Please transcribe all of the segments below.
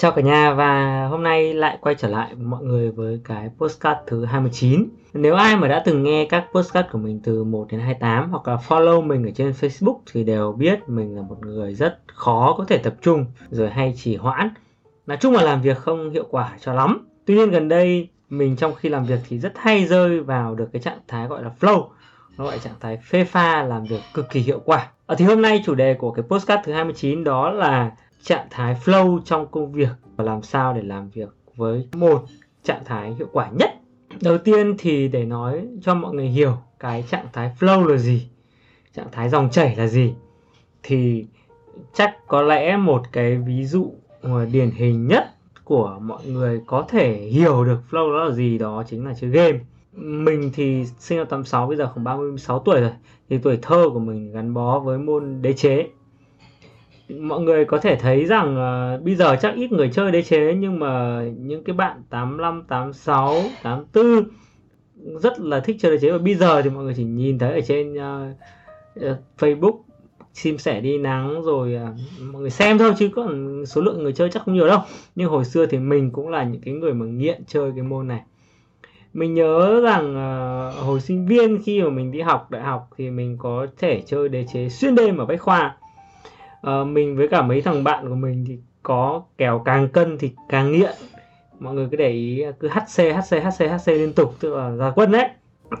Chào cả nhà, và hôm nay lại quay trở lại mọi người với cái postcard thứ 29 Nếu ai mà đã từng nghe các postcard của mình từ 1 đến 28 hoặc là follow mình ở trên Facebook thì đều biết mình là một người rất khó có thể tập trung rồi hay trì hoãn. Nói chung là làm việc không hiệu quả cho lắm. Tuy nhiên gần đây mình trong khi làm việc thì rất hay rơi vào được cái trạng thái gọi là flow. Nó gọi là trạng thái phê pha, làm việc cực kỳ hiệu quả. Ở thì hôm nay chủ đề của cái postcard thứ 29 đó là trạng thái flow trong công việc và làm sao để làm việc với một trạng thái hiệu quả nhất. Đầu tiên thì để nói cho mọi người hiểu cái trạng thái flow là gì, trạng thái dòng chảy là gì thì chắc có lẽ một cái ví dụ ờ, điển hình nhất của mọi người có thể hiểu được flow đó là gì đó chính là chơi game mình thì sinh năm 86 bây giờ khoảng 36 tuổi rồi thì tuổi thơ của mình gắn bó với môn đế chế mọi người có thể thấy rằng uh, bây giờ chắc ít người chơi đế chế nhưng mà những cái bạn 85, 86, 84 rất là thích chơi đế chế. Và bây giờ thì mọi người chỉ nhìn thấy ở trên uh, uh, Facebook sim sẻ đi nắng rồi uh, mọi người xem thôi chứ còn số lượng người chơi chắc không nhiều đâu. Nhưng hồi xưa thì mình cũng là những cái người mà nghiện chơi cái môn này. Mình nhớ rằng uh, hồi sinh viên khi mà mình đi học đại học thì mình có thể chơi đế chế xuyên đêm ở bách khoa uh, mình với cả mấy thằng bạn của mình thì có kèo càng cân thì càng nghiện. Mọi người cứ để ý cứ hc hc hc hc liên tục tức là ra quân đấy.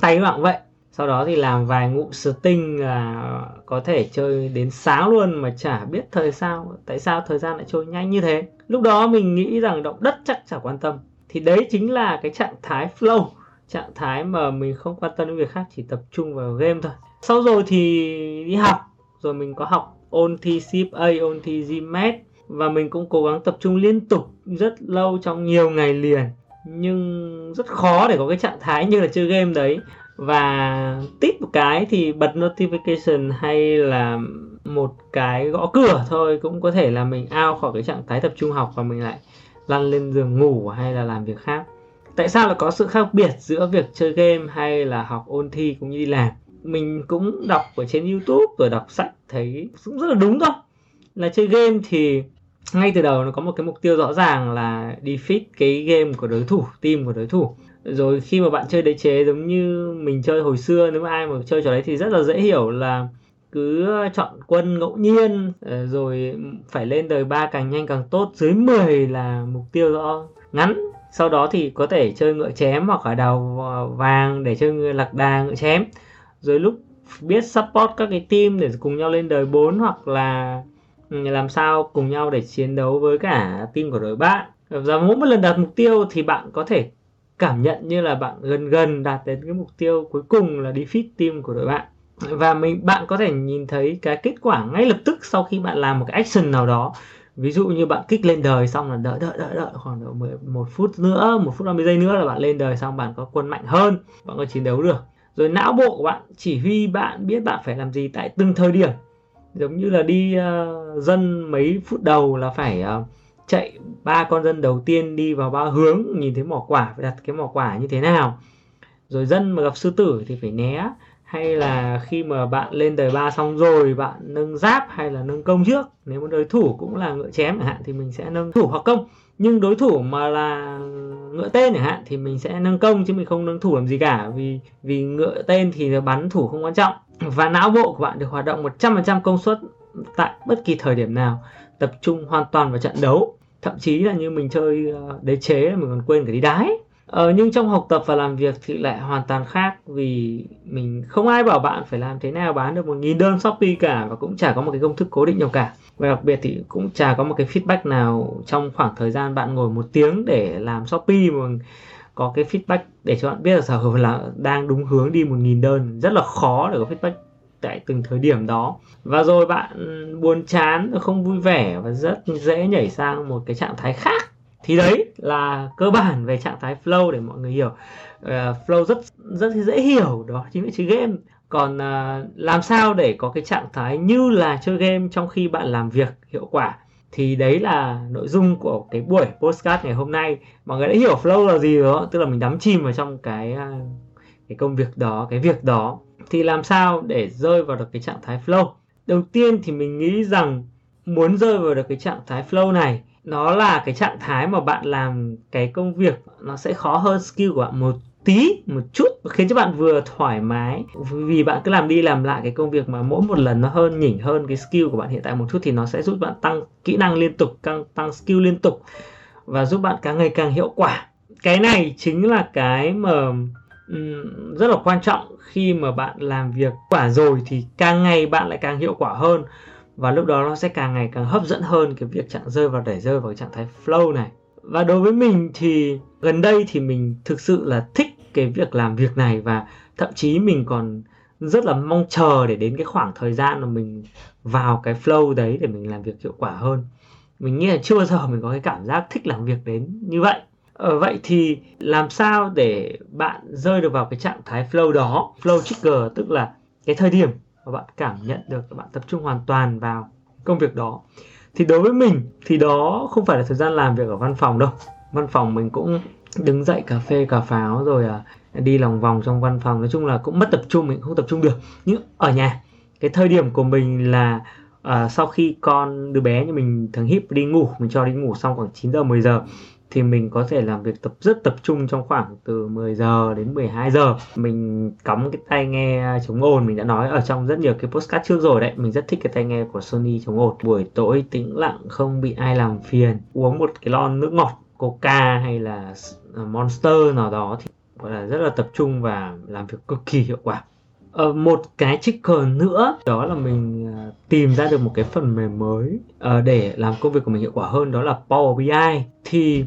Tay các bạn vậy. Sau đó thì làm vài ngụm sting là có thể chơi đến sáng luôn mà chả biết thời sao tại sao thời gian lại trôi nhanh như thế. Lúc đó mình nghĩ rằng động đất chắc chả quan tâm. Thì đấy chính là cái trạng thái flow trạng thái mà mình không quan tâm đến việc khác chỉ tập trung vào game thôi. Sau rồi thì đi học rồi mình có học ôn thi CFA ôn thi GMAT. Và mình cũng cố gắng tập trung liên tục rất lâu trong nhiều ngày liền. Nhưng rất khó để có cái trạng thái như là chơi game đấy. Và tip một cái thì bật notification hay là một cái gõ cửa thôi cũng có thể là mình out khỏi cái trạng thái tập trung học và mình lại lăn lên giường ngủ hay là làm việc khác. Tại sao lại có sự khác biệt giữa việc chơi game hay là học ôn thi cũng như đi làm? Mình cũng đọc ở trên youtube rồi đọc sách, thấy cũng rất là đúng thôi. Là chơi game thì ngay từ đầu nó có một cái mục tiêu rõ ràng là defeat cái game của đối thủ, team của đối thủ. Rồi khi mà bạn chơi đế chế giống như mình chơi hồi xưa, nếu mà ai mà chơi trò đấy thì rất là dễ hiểu là cứ chọn quân ngẫu nhiên ờ, rồi phải lên đời ba càng nhanh càng tốt, dưới 10 là mục tiêu rõ ngắn. Sau đó thì có thể chơi ngựa chém hoặc là đào vàng để chơi lạc đà, ngựa chém rồi lúc biết support các cái team để cùng nhau lên đời 4 hoặc là ừ, làm sao cùng nhau để chiến đấu với cả team của đội bạn. Và mỗi một lần đạt mục tiêu thì bạn có thể cảm nhận như là bạn gần gần đạt đến cái mục tiêu cuối cùng là đi fit team của đội bạn. Và mình bạn có thể nhìn thấy cái kết quả ngay lập tức sau khi bạn làm một cái action nào đó. Ví dụ như bạn kích lên đời xong là đợi đợi đợi đợi khoảng độ 10, một phút nữa một phút 50 giây nữa là bạn lên đời xong bạn có quân mạnh hơn bạn có chiến đấu được rồi não bộ của bạn chỉ huy bạn biết bạn phải làm gì tại từng thời điểm. Giống như là đi uh, dân mấy phút đầu là phải uh, chạy ba con dân đầu tiên đi vào ba hướng nhìn thấy mỏ quả phải đặt cái mỏ quả như thế nào. Rồi dân mà gặp sư tử thì phải né hay là khi mà bạn lên đời ba xong rồi bạn nâng giáp hay là nâng công trước, nếu mà đối thủ cũng là ngựa chém chẳng hạn thì mình sẽ nâng thủ hoặc công. Nhưng đối thủ mà là ngựa tên chẳng hạn thì mình sẽ nâng công chứ mình không nâng thủ làm gì cả, vì vì ngựa tên thì bắn thủ không quan trọng. Và não bộ của bạn được hoạt động 100% công suất tại bất kỳ thời điểm nào, tập trung hoàn toàn vào trận đấu. Thậm chí là như mình chơi ờ, đế chế, mình còn quên cả đi đái. Ờ, nhưng trong học tập và làm việc thì lại hoàn toàn khác vì mình không ai bảo bạn phải làm thế nào bán được một nghìn đơn Shopee cả và cũng chả có một cái công thức cố định nào cả. Và đặc biệt thì cũng chả có một cái feedback nào trong khoảng thời gian bạn ngồi một tiếng để làm Shopee mà có cái feedback để cho bạn biết là sở hữu là đang đúng hướng đi một nghìn đơn. Rất là khó để có feedback tại từng thời điểm đó. Và rồi bạn buồn chán không vui vẻ và rất dễ nhảy sang một cái trạng thái khác thì đấy là cơ bản về trạng thái flow để mọi người hiểu. Uh, flow rất rất dễ hiểu đó chính là chơi game. Còn uh, làm sao để có cái trạng thái như là chơi game trong khi bạn làm việc hiệu quả? Thì đấy là nội dung của cái buổi postcard ngày hôm nay. Mọi người đã hiểu flow là gì đó tức là mình đắm chìm vào trong cái ờ, cái công việc đó cái việc đó. Thì làm sao để rơi vào được cái trạng thái flow? Đầu tiên thì mình nghĩ rằng muốn rơi vào được cái trạng thái flow này nó là cái trạng thái mà bạn làm cái công việc nó sẽ khó hơn skill của bạn một tí một chút khiến cho bạn vừa thoải mái. Vì bạn cứ làm đi làm lại cái công việc mà mỗi một lần nó hơn nhỉnh hơn cái skill của bạn hiện tại một chút thì nó sẽ giúp bạn tăng kỹ năng liên tục tăng tăng skill liên tục và giúp bạn càng ngày càng hiệu quả. Cái này chính là cái mà um, rất là quan trọng khi mà bạn làm việc quả rồi thì càng ngày bạn lại càng hiệu quả hơn và lúc đó nó sẽ càng ngày càng hấp dẫn hơn cái việc trạng rơi vào để rơi vào trạng thái flow này. Và đối với mình thì gần đây thì mình thực sự là thích cái việc làm việc này và thậm chí mình còn rất là mong chờ để đến cái khoảng thời gian mà mình vào cái flow đấy để mình làm việc hiệu quả hơn. Mình nghĩ là chưa bao giờ mình có cái cảm giác thích làm việc đến như vậy. Ở ờ, vậy thì làm sao để bạn rơi được vào cái trạng thái flow đó flow trigger tức là cái thời điểm và bạn cảm nhận được bạn tập trung hoàn toàn vào công việc đó. Thì đối với mình thì đó không phải là thời gian làm việc ở văn phòng đâu. Văn phòng mình cũng đứng dậy cà phê cà pháo rồi à, đi lòng vòng trong văn phòng. Nói chung là cũng mất tập trung mình không tập trung được. Nhưng ở nhà cái thời điểm của mình là à, sau khi con đứa bé như mình thằng híp đi ngủ mình cho đi ngủ xong khoảng 9 giờ 10 giờ thì mình có thể làm việc tập rất tập trung trong khoảng từ 10 giờ đến 12 giờ. Mình cắm cái tai nghe chống ồn mình đã nói ở trong rất nhiều cái postcard trước rồi đấy. Mình rất thích cái tai nghe của Sony chống ồn. Buổi tối tĩnh lặng không bị ai làm phiền. Uống một cái lon nước ngọt Coca hay là ờ, Monster nào đó thì gọi là rất là tập trung và làm việc cực kỳ hiệu quả. Ờ, một cái trigger nữa đó là mình uh, tìm ra được một cái phần mềm mới uh, để làm công việc của mình hiệu quả hơn đó là Power BI thì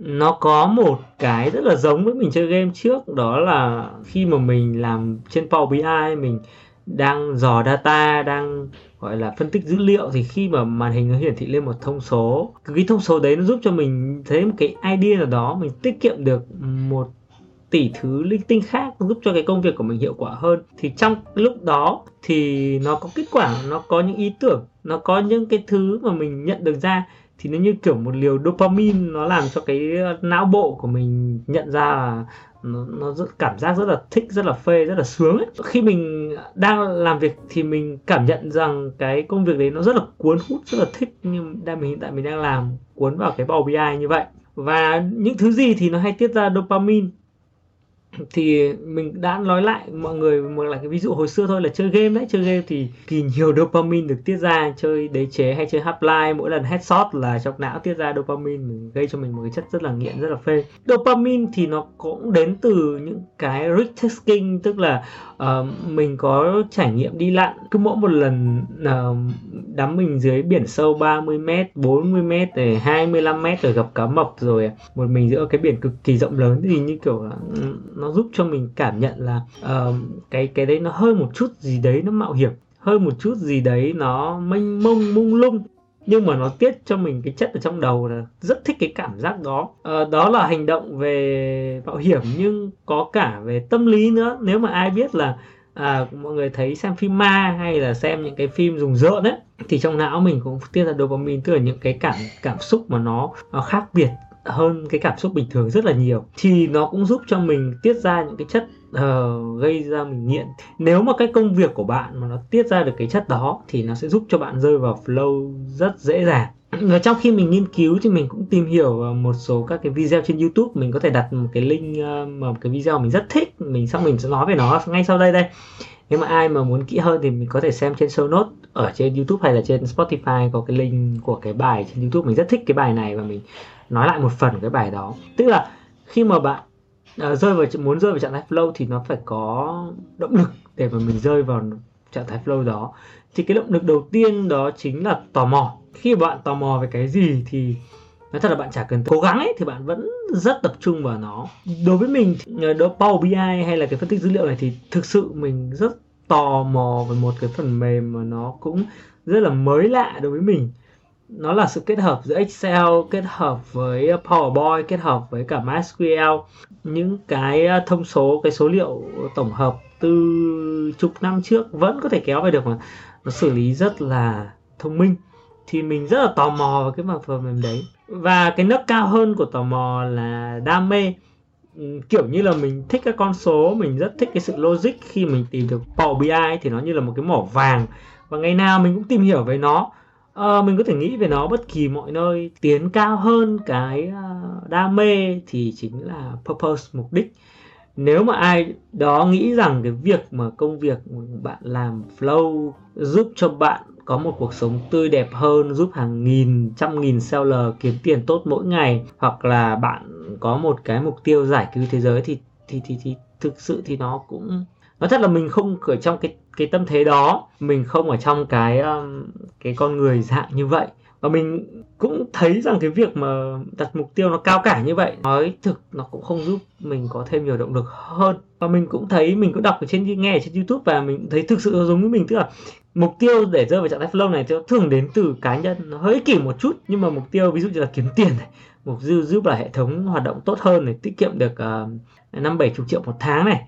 nó có một cái rất là giống với mình chơi game trước, đó là khi mà mình làm trên Power BI mình đang dò data, đang, gọi là, phân tích dữ liệu, thì khi mà màn hình nó hiển thị lên một thông số, cái thông số đấy nó giúp cho mình thấy một cái idea nào đó, mình tiết kiệm được một tỷ thứ linh tinh khác giúp cho cái công việc của mình hiệu quả hơn. Thì trong lúc đó thì nó có kết quả, nó có những ý tưởng, nó có những cái thứ mà mình nhận được ra thì nó như kiểu một liều dopamine nó làm cho cái ờ, não bộ của mình nhận ra là nó, nó rất cảm giác rất là thích rất là phê rất là sướng ấy. khi mình đang làm việc thì mình cảm nhận rằng cái công việc đấy nó rất là cuốn hút rất là thích nhưng đang mình hiện tại mình đang làm cuốn vào cái bầu BI như vậy và những thứ gì thì nó hay tiết ra dopamine thì mình đã nói lại mọi người một là cái ví dụ hồi xưa thôi là chơi game đấy. Chơi game thì kỳ nhiều dopamine được tiết ra. Chơi đế chế hay chơi half life mỗi lần headshot là trong não tiết ra dopamine gây cho mình một cái chất rất là nghiện rất là phê. Dopamine thì nó cũng đến từ những cái risk taking tức là uh, mình có trải nghiệm đi lặn cứ mỗi một lần uh, đắm mình dưới biển sâu 30 m 40 m 25 m rồi gặp cá mập rồi một mình giữa cái biển cực kỳ rộng lớn thì như kiểu là ừ, nó giúp cho mình cảm nhận là uh, cái cái đấy nó hơi một chút gì đấy nó mạo hiểm hơi một chút gì đấy nó mênh mông mông lung. Nhưng mà nó tiết cho mình cái chất ở trong đầu là rất thích cái cảm giác đó. À, đó là hành động về mạo hiểm nhưng có cả về tâm lý nữa. Nếu mà ai biết là à, mọi người thấy xem phim ma hay là xem những cái phim dùng rợn ấy thì trong não mình cũng tiết ra dopamine tức là những cái cảm cảm xúc mà nó, nó khác biệt hơn cái cảm xúc bình thường rất là nhiều. Thì nó cũng giúp cho mình tiết ra những cái chất uh, gây ra mình nghiện. Nếu mà cái công việc của bạn mà nó tiết ra được cái chất đó thì nó sẽ giúp cho bạn rơi vào flow rất dễ dàng và trong khi mình nghiên cứu thì mình cũng tìm hiểu ờ, một số các cái video trên YouTube. Mình có thể đặt một cái link ờ, một cái video mình rất thích. Mình xong mình sẽ nói về nó ngay sau đây đây. Nếu mà ai mà muốn kỹ hơn thì mình có thể xem trên show notes ở trên YouTube hay là trên Spotify có cái link của cái bài trên YouTube. Mình rất thích cái bài này và mình nói lại một phần của cái bài đó. Tức là khi mà bạn uh, rơi vào muốn rơi vào trạng thái flow thì nó phải có động lực để mà mình rơi vào trạng thái flow đó. Thì cái động lực đầu tiên đó chính là tò mò khi bạn tò mò về cái gì thì nói thật là bạn chả cần cố gắng ấy, thì bạn vẫn rất tập trung vào nó. Đối với mình đối Power BI hay là cái phân tích dữ liệu này thì thực sự mình rất tò mò về một cái phần mềm mà nó cũng rất là mới lạ đối với mình. Nó là sự kết hợp giữa Excel, kết hợp với PowerPoint, kết hợp với cả MySQL. Những cái ờ, thông số, cái số liệu tổng hợp từ chục năm trước vẫn có thể kéo về được mà nó xử lý rất là thông minh thì mình rất là tò mò vào cái mặt phần mềm đấy. Và cái nấc cao hơn của tò mò là đam mê. Ừ, kiểu như là mình thích các con số mình rất thích cái sự logic khi mình tìm được Power BI thì nó như là một cái mỏ vàng. Và ngày nào mình cũng tìm hiểu về nó. À, mình có thể nghĩ về nó bất kỳ mọi nơi. Tiến cao hơn cái ờ, đam mê thì chính là purpose mục đích nếu mà ai đó nghĩ rằng cái việc mà công việc bạn làm flow giúp cho bạn có một cuộc sống tươi đẹp hơn giúp hàng nghìn trăm nghìn seller kiếm tiền tốt mỗi ngày hoặc là bạn có một cái mục tiêu giải cứu thế giới thì thì thì, thì thực sự thì nó cũng nói thật là mình không ở trong cái cái tâm thế đó. Mình không ở trong cái um, cái con người dạng như vậy và mình cũng thấy rằng cái việc mà đặt mục tiêu nó cao cả như vậy nói thực nó cũng không giúp mình có thêm nhiều động lực hơn. Và mình cũng thấy mình cũng đọc ở trên nghe ở trên youtube và mình thấy thực sự giống với mình tức là mục tiêu để rơi vào trạng thái flow này thì thường đến từ cá nhân nó hơi kỷ một chút. Nhưng mà mục tiêu ví dụ như là kiếm tiền này mục tiêu giúp là hệ thống hoạt động tốt hơn để tiết kiệm được ờ, năm bảy chục triệu một tháng này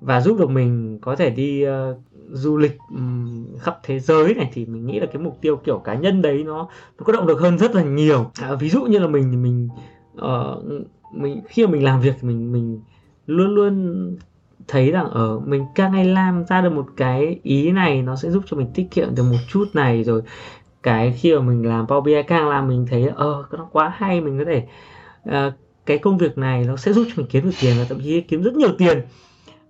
và giúp được mình có thể đi uh, du lịch um, khắp thế giới này thì mình nghĩ là cái mục tiêu kiểu cá nhân đấy nó nó có động lực hơn rất là nhiều. À, ví dụ như là mình thì mình uh, mình khi mà mình làm việc thì mình mình luôn luôn thấy rằng ở mình càng ngày làm ra được một cái ý này nó sẽ giúp cho mình tiết kiệm được một chút này rồi cái khi mà mình làm Power BI càng làm mình thấy ờ nó quá hay mình có thể uh, cái công việc này nó sẽ giúp cho mình kiếm được tiền và thậm chí kiếm rất nhiều tiền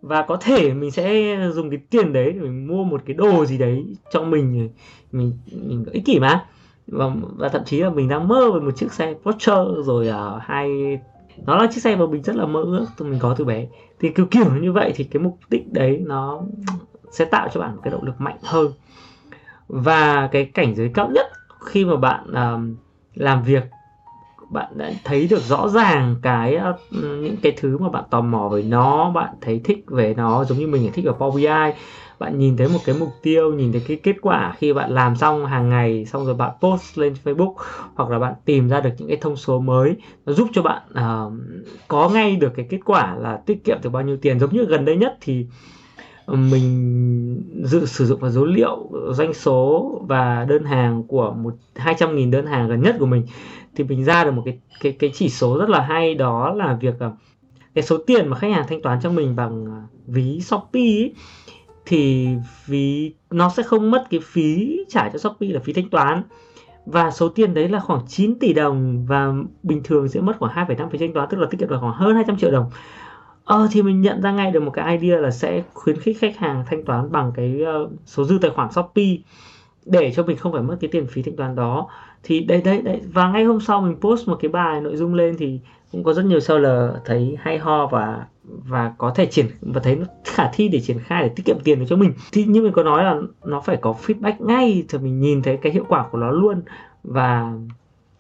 và có thể mình sẽ dùng cái tiền đấy để mình mua một cái đồ gì đấy cho mình mình mình ích kỷ mà. Và, và thậm chí là mình đang mơ về một chiếc xe Porsche rồi uh, hai nó là chiếc xe mà mình rất là mơ ước từ mình có từ bé. Thì kiểu kiểu như vậy thì cái mục đích đấy nó sẽ tạo cho bạn một cái động lực mạnh hơn. Và cái cảnh giới cao nhất khi mà bạn uh, làm việc bạn đã thấy được rõ ràng cái ờ, những cái thứ mà bạn tò mò về nó bạn thấy thích về nó giống như mình thích ở Power BI bạn nhìn thấy một cái mục tiêu nhìn thấy cái kết quả khi bạn làm xong hàng ngày xong rồi bạn post lên Facebook hoặc là bạn tìm ra được những cái thông số mới nó giúp cho bạn uh, có ngay được cái kết quả là tiết kiệm được bao nhiêu tiền. Giống như gần đây nhất thì ờ, mình dự sử dụng vào dữ liệu doanh số và đơn hàng của một 200.000 đơn hàng gần nhất của mình thì mình ra được một cái cái cái chỉ số rất là hay đó là việc ờ, cái số tiền mà khách hàng thanh toán cho mình bằng ờ, ví Shopee ấy, thì ví nó sẽ không mất cái phí trả cho Shopee là phí thanh toán. Và số tiền đấy là khoảng 9 tỷ đồng và bình thường sẽ mất khoảng 2,5 phí thanh toán tức là tiết kiệm được khoảng hơn 200 triệu đồng. Ờ thì mình nhận ra ngay được một cái idea là sẽ khuyến khích khách hàng thanh toán bằng cái ờ, số dư tài khoản Shopee để cho mình không phải mất cái tiền phí thanh toán đó. Thì đây đây đấy. Và ngay hôm sau mình post một cái bài nội dung lên thì cũng có rất nhiều seller thấy hay ho và và có thể triển, và thấy nó khả thi để triển khai để tiết kiệm tiền được cho mình. Thì như mình có nói là nó phải có feedback ngay thì mình nhìn thấy cái hiệu quả của nó luôn. Và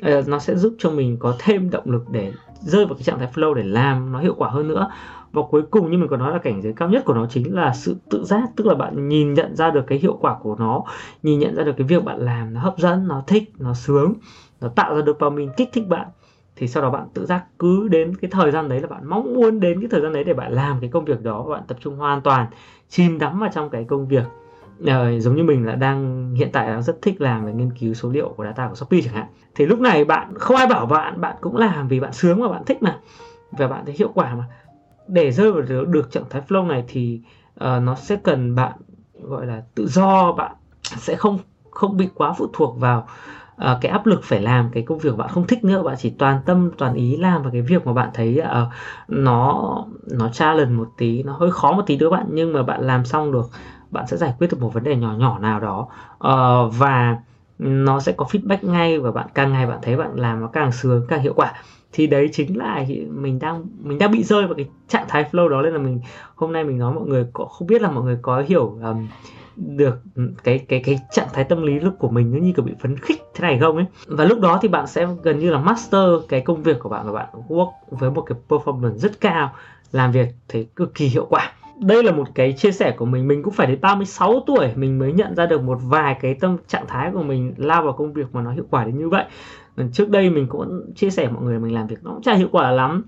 nó sẽ giúp cho mình có thêm động lực để rơi vào cái trạng thái flow để làm nó hiệu quả hơn nữa. Và cuối cùng như mình có nói là cảnh giới cao nhất của nó chính là sự tự giác, tức là bạn nhìn nhận ra được cái hiệu quả của nó, nhìn nhận ra được cái việc bạn làm nó hấp dẫn, nó thích, nó sướng, nó tạo ra được dopamine, kích thích bạn. Thì sau đó bạn tự giác cứ đến cái thời gian đấy là bạn mong muốn đến cái thời gian đấy để bạn làm cái công việc đó và bạn tập trung hoàn toàn, chìm đắm vào trong cái công việc uh, giống như mình là đang hiện tại đang rất thích làm về nghiên cứu số liệu của data của Shopee chẳng hạn. Thì lúc này bạn không ai bảo bạn bạn cũng làm vì bạn sướng và bạn thích mà. Và bạn thấy hiệu quả mà. Để rơi vào được, được trạng thái flow này thì uh, nó sẽ cần bạn gọi là tự do bạn sẽ không không bị quá phụ thuộc vào uh, cái áp lực phải làm cái công việc bạn không thích nữa. Bạn chỉ toàn tâm toàn ý làm vào cái việc mà bạn thấy uh, nó nó challenge một tí nó hơi khó một tí đối với bạn. Nhưng mà bạn làm xong được bạn sẽ giải quyết được một vấn đề nhỏ nhỏ nào đó. Uh, và nó sẽ có feedback ngay và bạn càng ngày bạn thấy bạn làm nó càng sướng càng hiệu quả. Thì đấy chính là mình đang mình đang bị rơi vào cái trạng thái flow đó nên là mình hôm nay mình nói mọi người có không biết là mọi người có hiểu um, được cái cái cái trạng thái tâm lý lúc của mình nó như kiểu bị phấn khích thế này không ấy. Và lúc đó thì bạn sẽ gần như là master cái công việc của bạn và bạn work với một cái performance rất cao làm việc thấy cực kỳ hiệu quả đây là một cái chia sẻ của mình. Mình cũng phải đến 36 tuổi mình mới nhận ra được một vài cái tâm trạng thái của mình lao vào công việc mà nó hiệu quả đến như vậy. Trước đây mình cũng chia sẻ mọi người mình làm việc nó cũng chả hiệu quả lắm.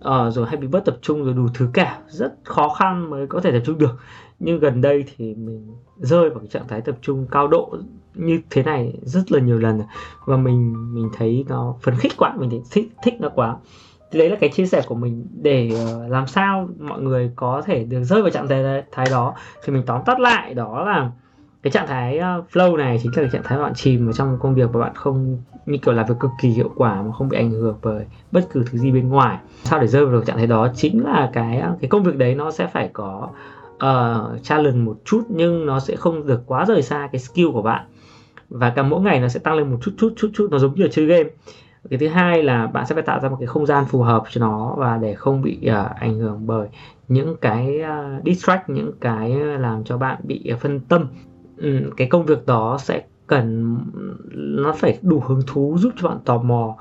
Ờ, rồi hay bị bất tập trung rồi đủ thứ cả. Rất khó khăn mới có thể tập trung được. Nhưng gần đây thì mình rơi vào cái trạng thái tập trung cao độ như thế này rất là nhiều lần và mình mình thấy nó phấn khích quá mình thấy thích thích nó quá thì đấy là cái chia sẻ của mình để ờ, làm sao mọi người có thể được rơi vào trạng thái thái đó. Thì mình tóm tắt lại đó là cái trạng thái ờ, flow này chính là cái trạng thái bạn chìm vào trong công việc và bạn không như kiểu làm việc cực kỳ hiệu quả mà không bị ảnh hưởng bởi bất cứ thứ gì bên ngoài. Sao để rơi vào được trạng thái đó? Chính là cái ờ, cái công việc đấy nó sẽ phải có uh, challenge một chút nhưng nó sẽ không được quá rời xa cái skill của bạn. Và cả mỗi ngày nó sẽ tăng lên một chút chút chút chút nó giống như là chơi game cái thứ hai là bạn sẽ phải tạo ra một cái không gian phù hợp cho nó và để không bị uh, ảnh hưởng bởi những cái uh, distract những cái làm cho bạn bị ờ, phân tâm. Um, cái công việc đó sẽ cần nó phải đủ hứng thú giúp cho bạn tò mò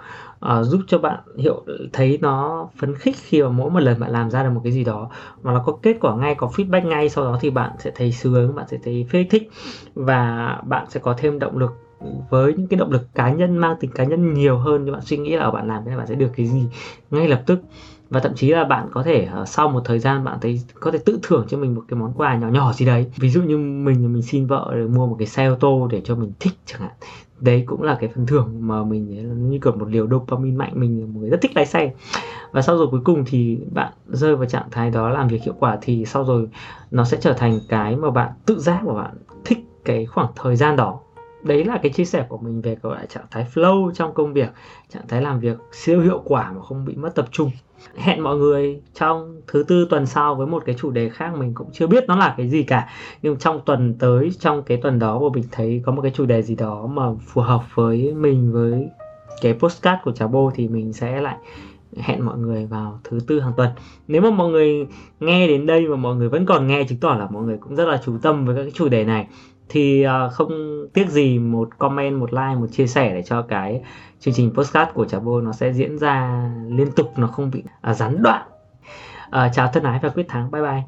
uh, giúp cho bạn hiểu thấy nó phấn khích khi mà mỗi một lần bạn làm ra được một cái gì đó. Mà nó có kết quả ngay có feedback ngay sau đó thì bạn sẽ thấy sướng bạn sẽ thấy phê thích và bạn sẽ có thêm động lực với những cái động lực cá nhân, mang tính cá nhân nhiều hơn thì bạn suy nghĩ là bạn làm thế bạn sẽ được cái gì ngay lập tức. Và thậm chí là bạn có thể ờ, sau một thời gian bạn thấy, có thể tự thưởng cho mình một cái món quà nhỏ nhỏ gì đấy. Ví dụ như mình mình xin vợ để mua một cái xe ô tô để cho mình thích chẳng hạn. Đấy cũng là cái phần thưởng mà mình ờ, như kiểu một liều dopamine mạnh, mình một người rất thích lái xe. Và sau rồi cuối cùng thì bạn rơi vào trạng thái đó làm việc hiệu quả thì sau rồi nó sẽ trở thành cái mà bạn tự giác và bạn thích cái khoảng thời gian đó đấy là cái chia sẻ của mình về gọi là trạng thái flow trong công việc, trạng thái làm việc siêu hiệu quả mà không bị mất tập trung. Hẹn mọi người trong thứ tư tuần sau với một cái chủ đề khác mình cũng chưa biết nó là cái gì cả. Nhưng trong tuần tới, trong cái tuần đó mà mình thấy có một cái chủ đề gì đó mà phù hợp với mình, với cái postcard của chào bô thì mình sẽ lại hẹn mọi người vào thứ tư hàng tuần. Nếu mà mọi người nghe đến đây và mọi người vẫn còn nghe, chứng tỏ là mọi người cũng rất là chú tâm với các cái chủ đề này thì uh, không tiếc gì một comment một like một chia sẻ để cho cái chương trình postcard của Trà Bô nó sẽ diễn ra liên tục nó không bị uh, gián đoạn. Uh, chào thân ái và quyết thắng. Bye bye.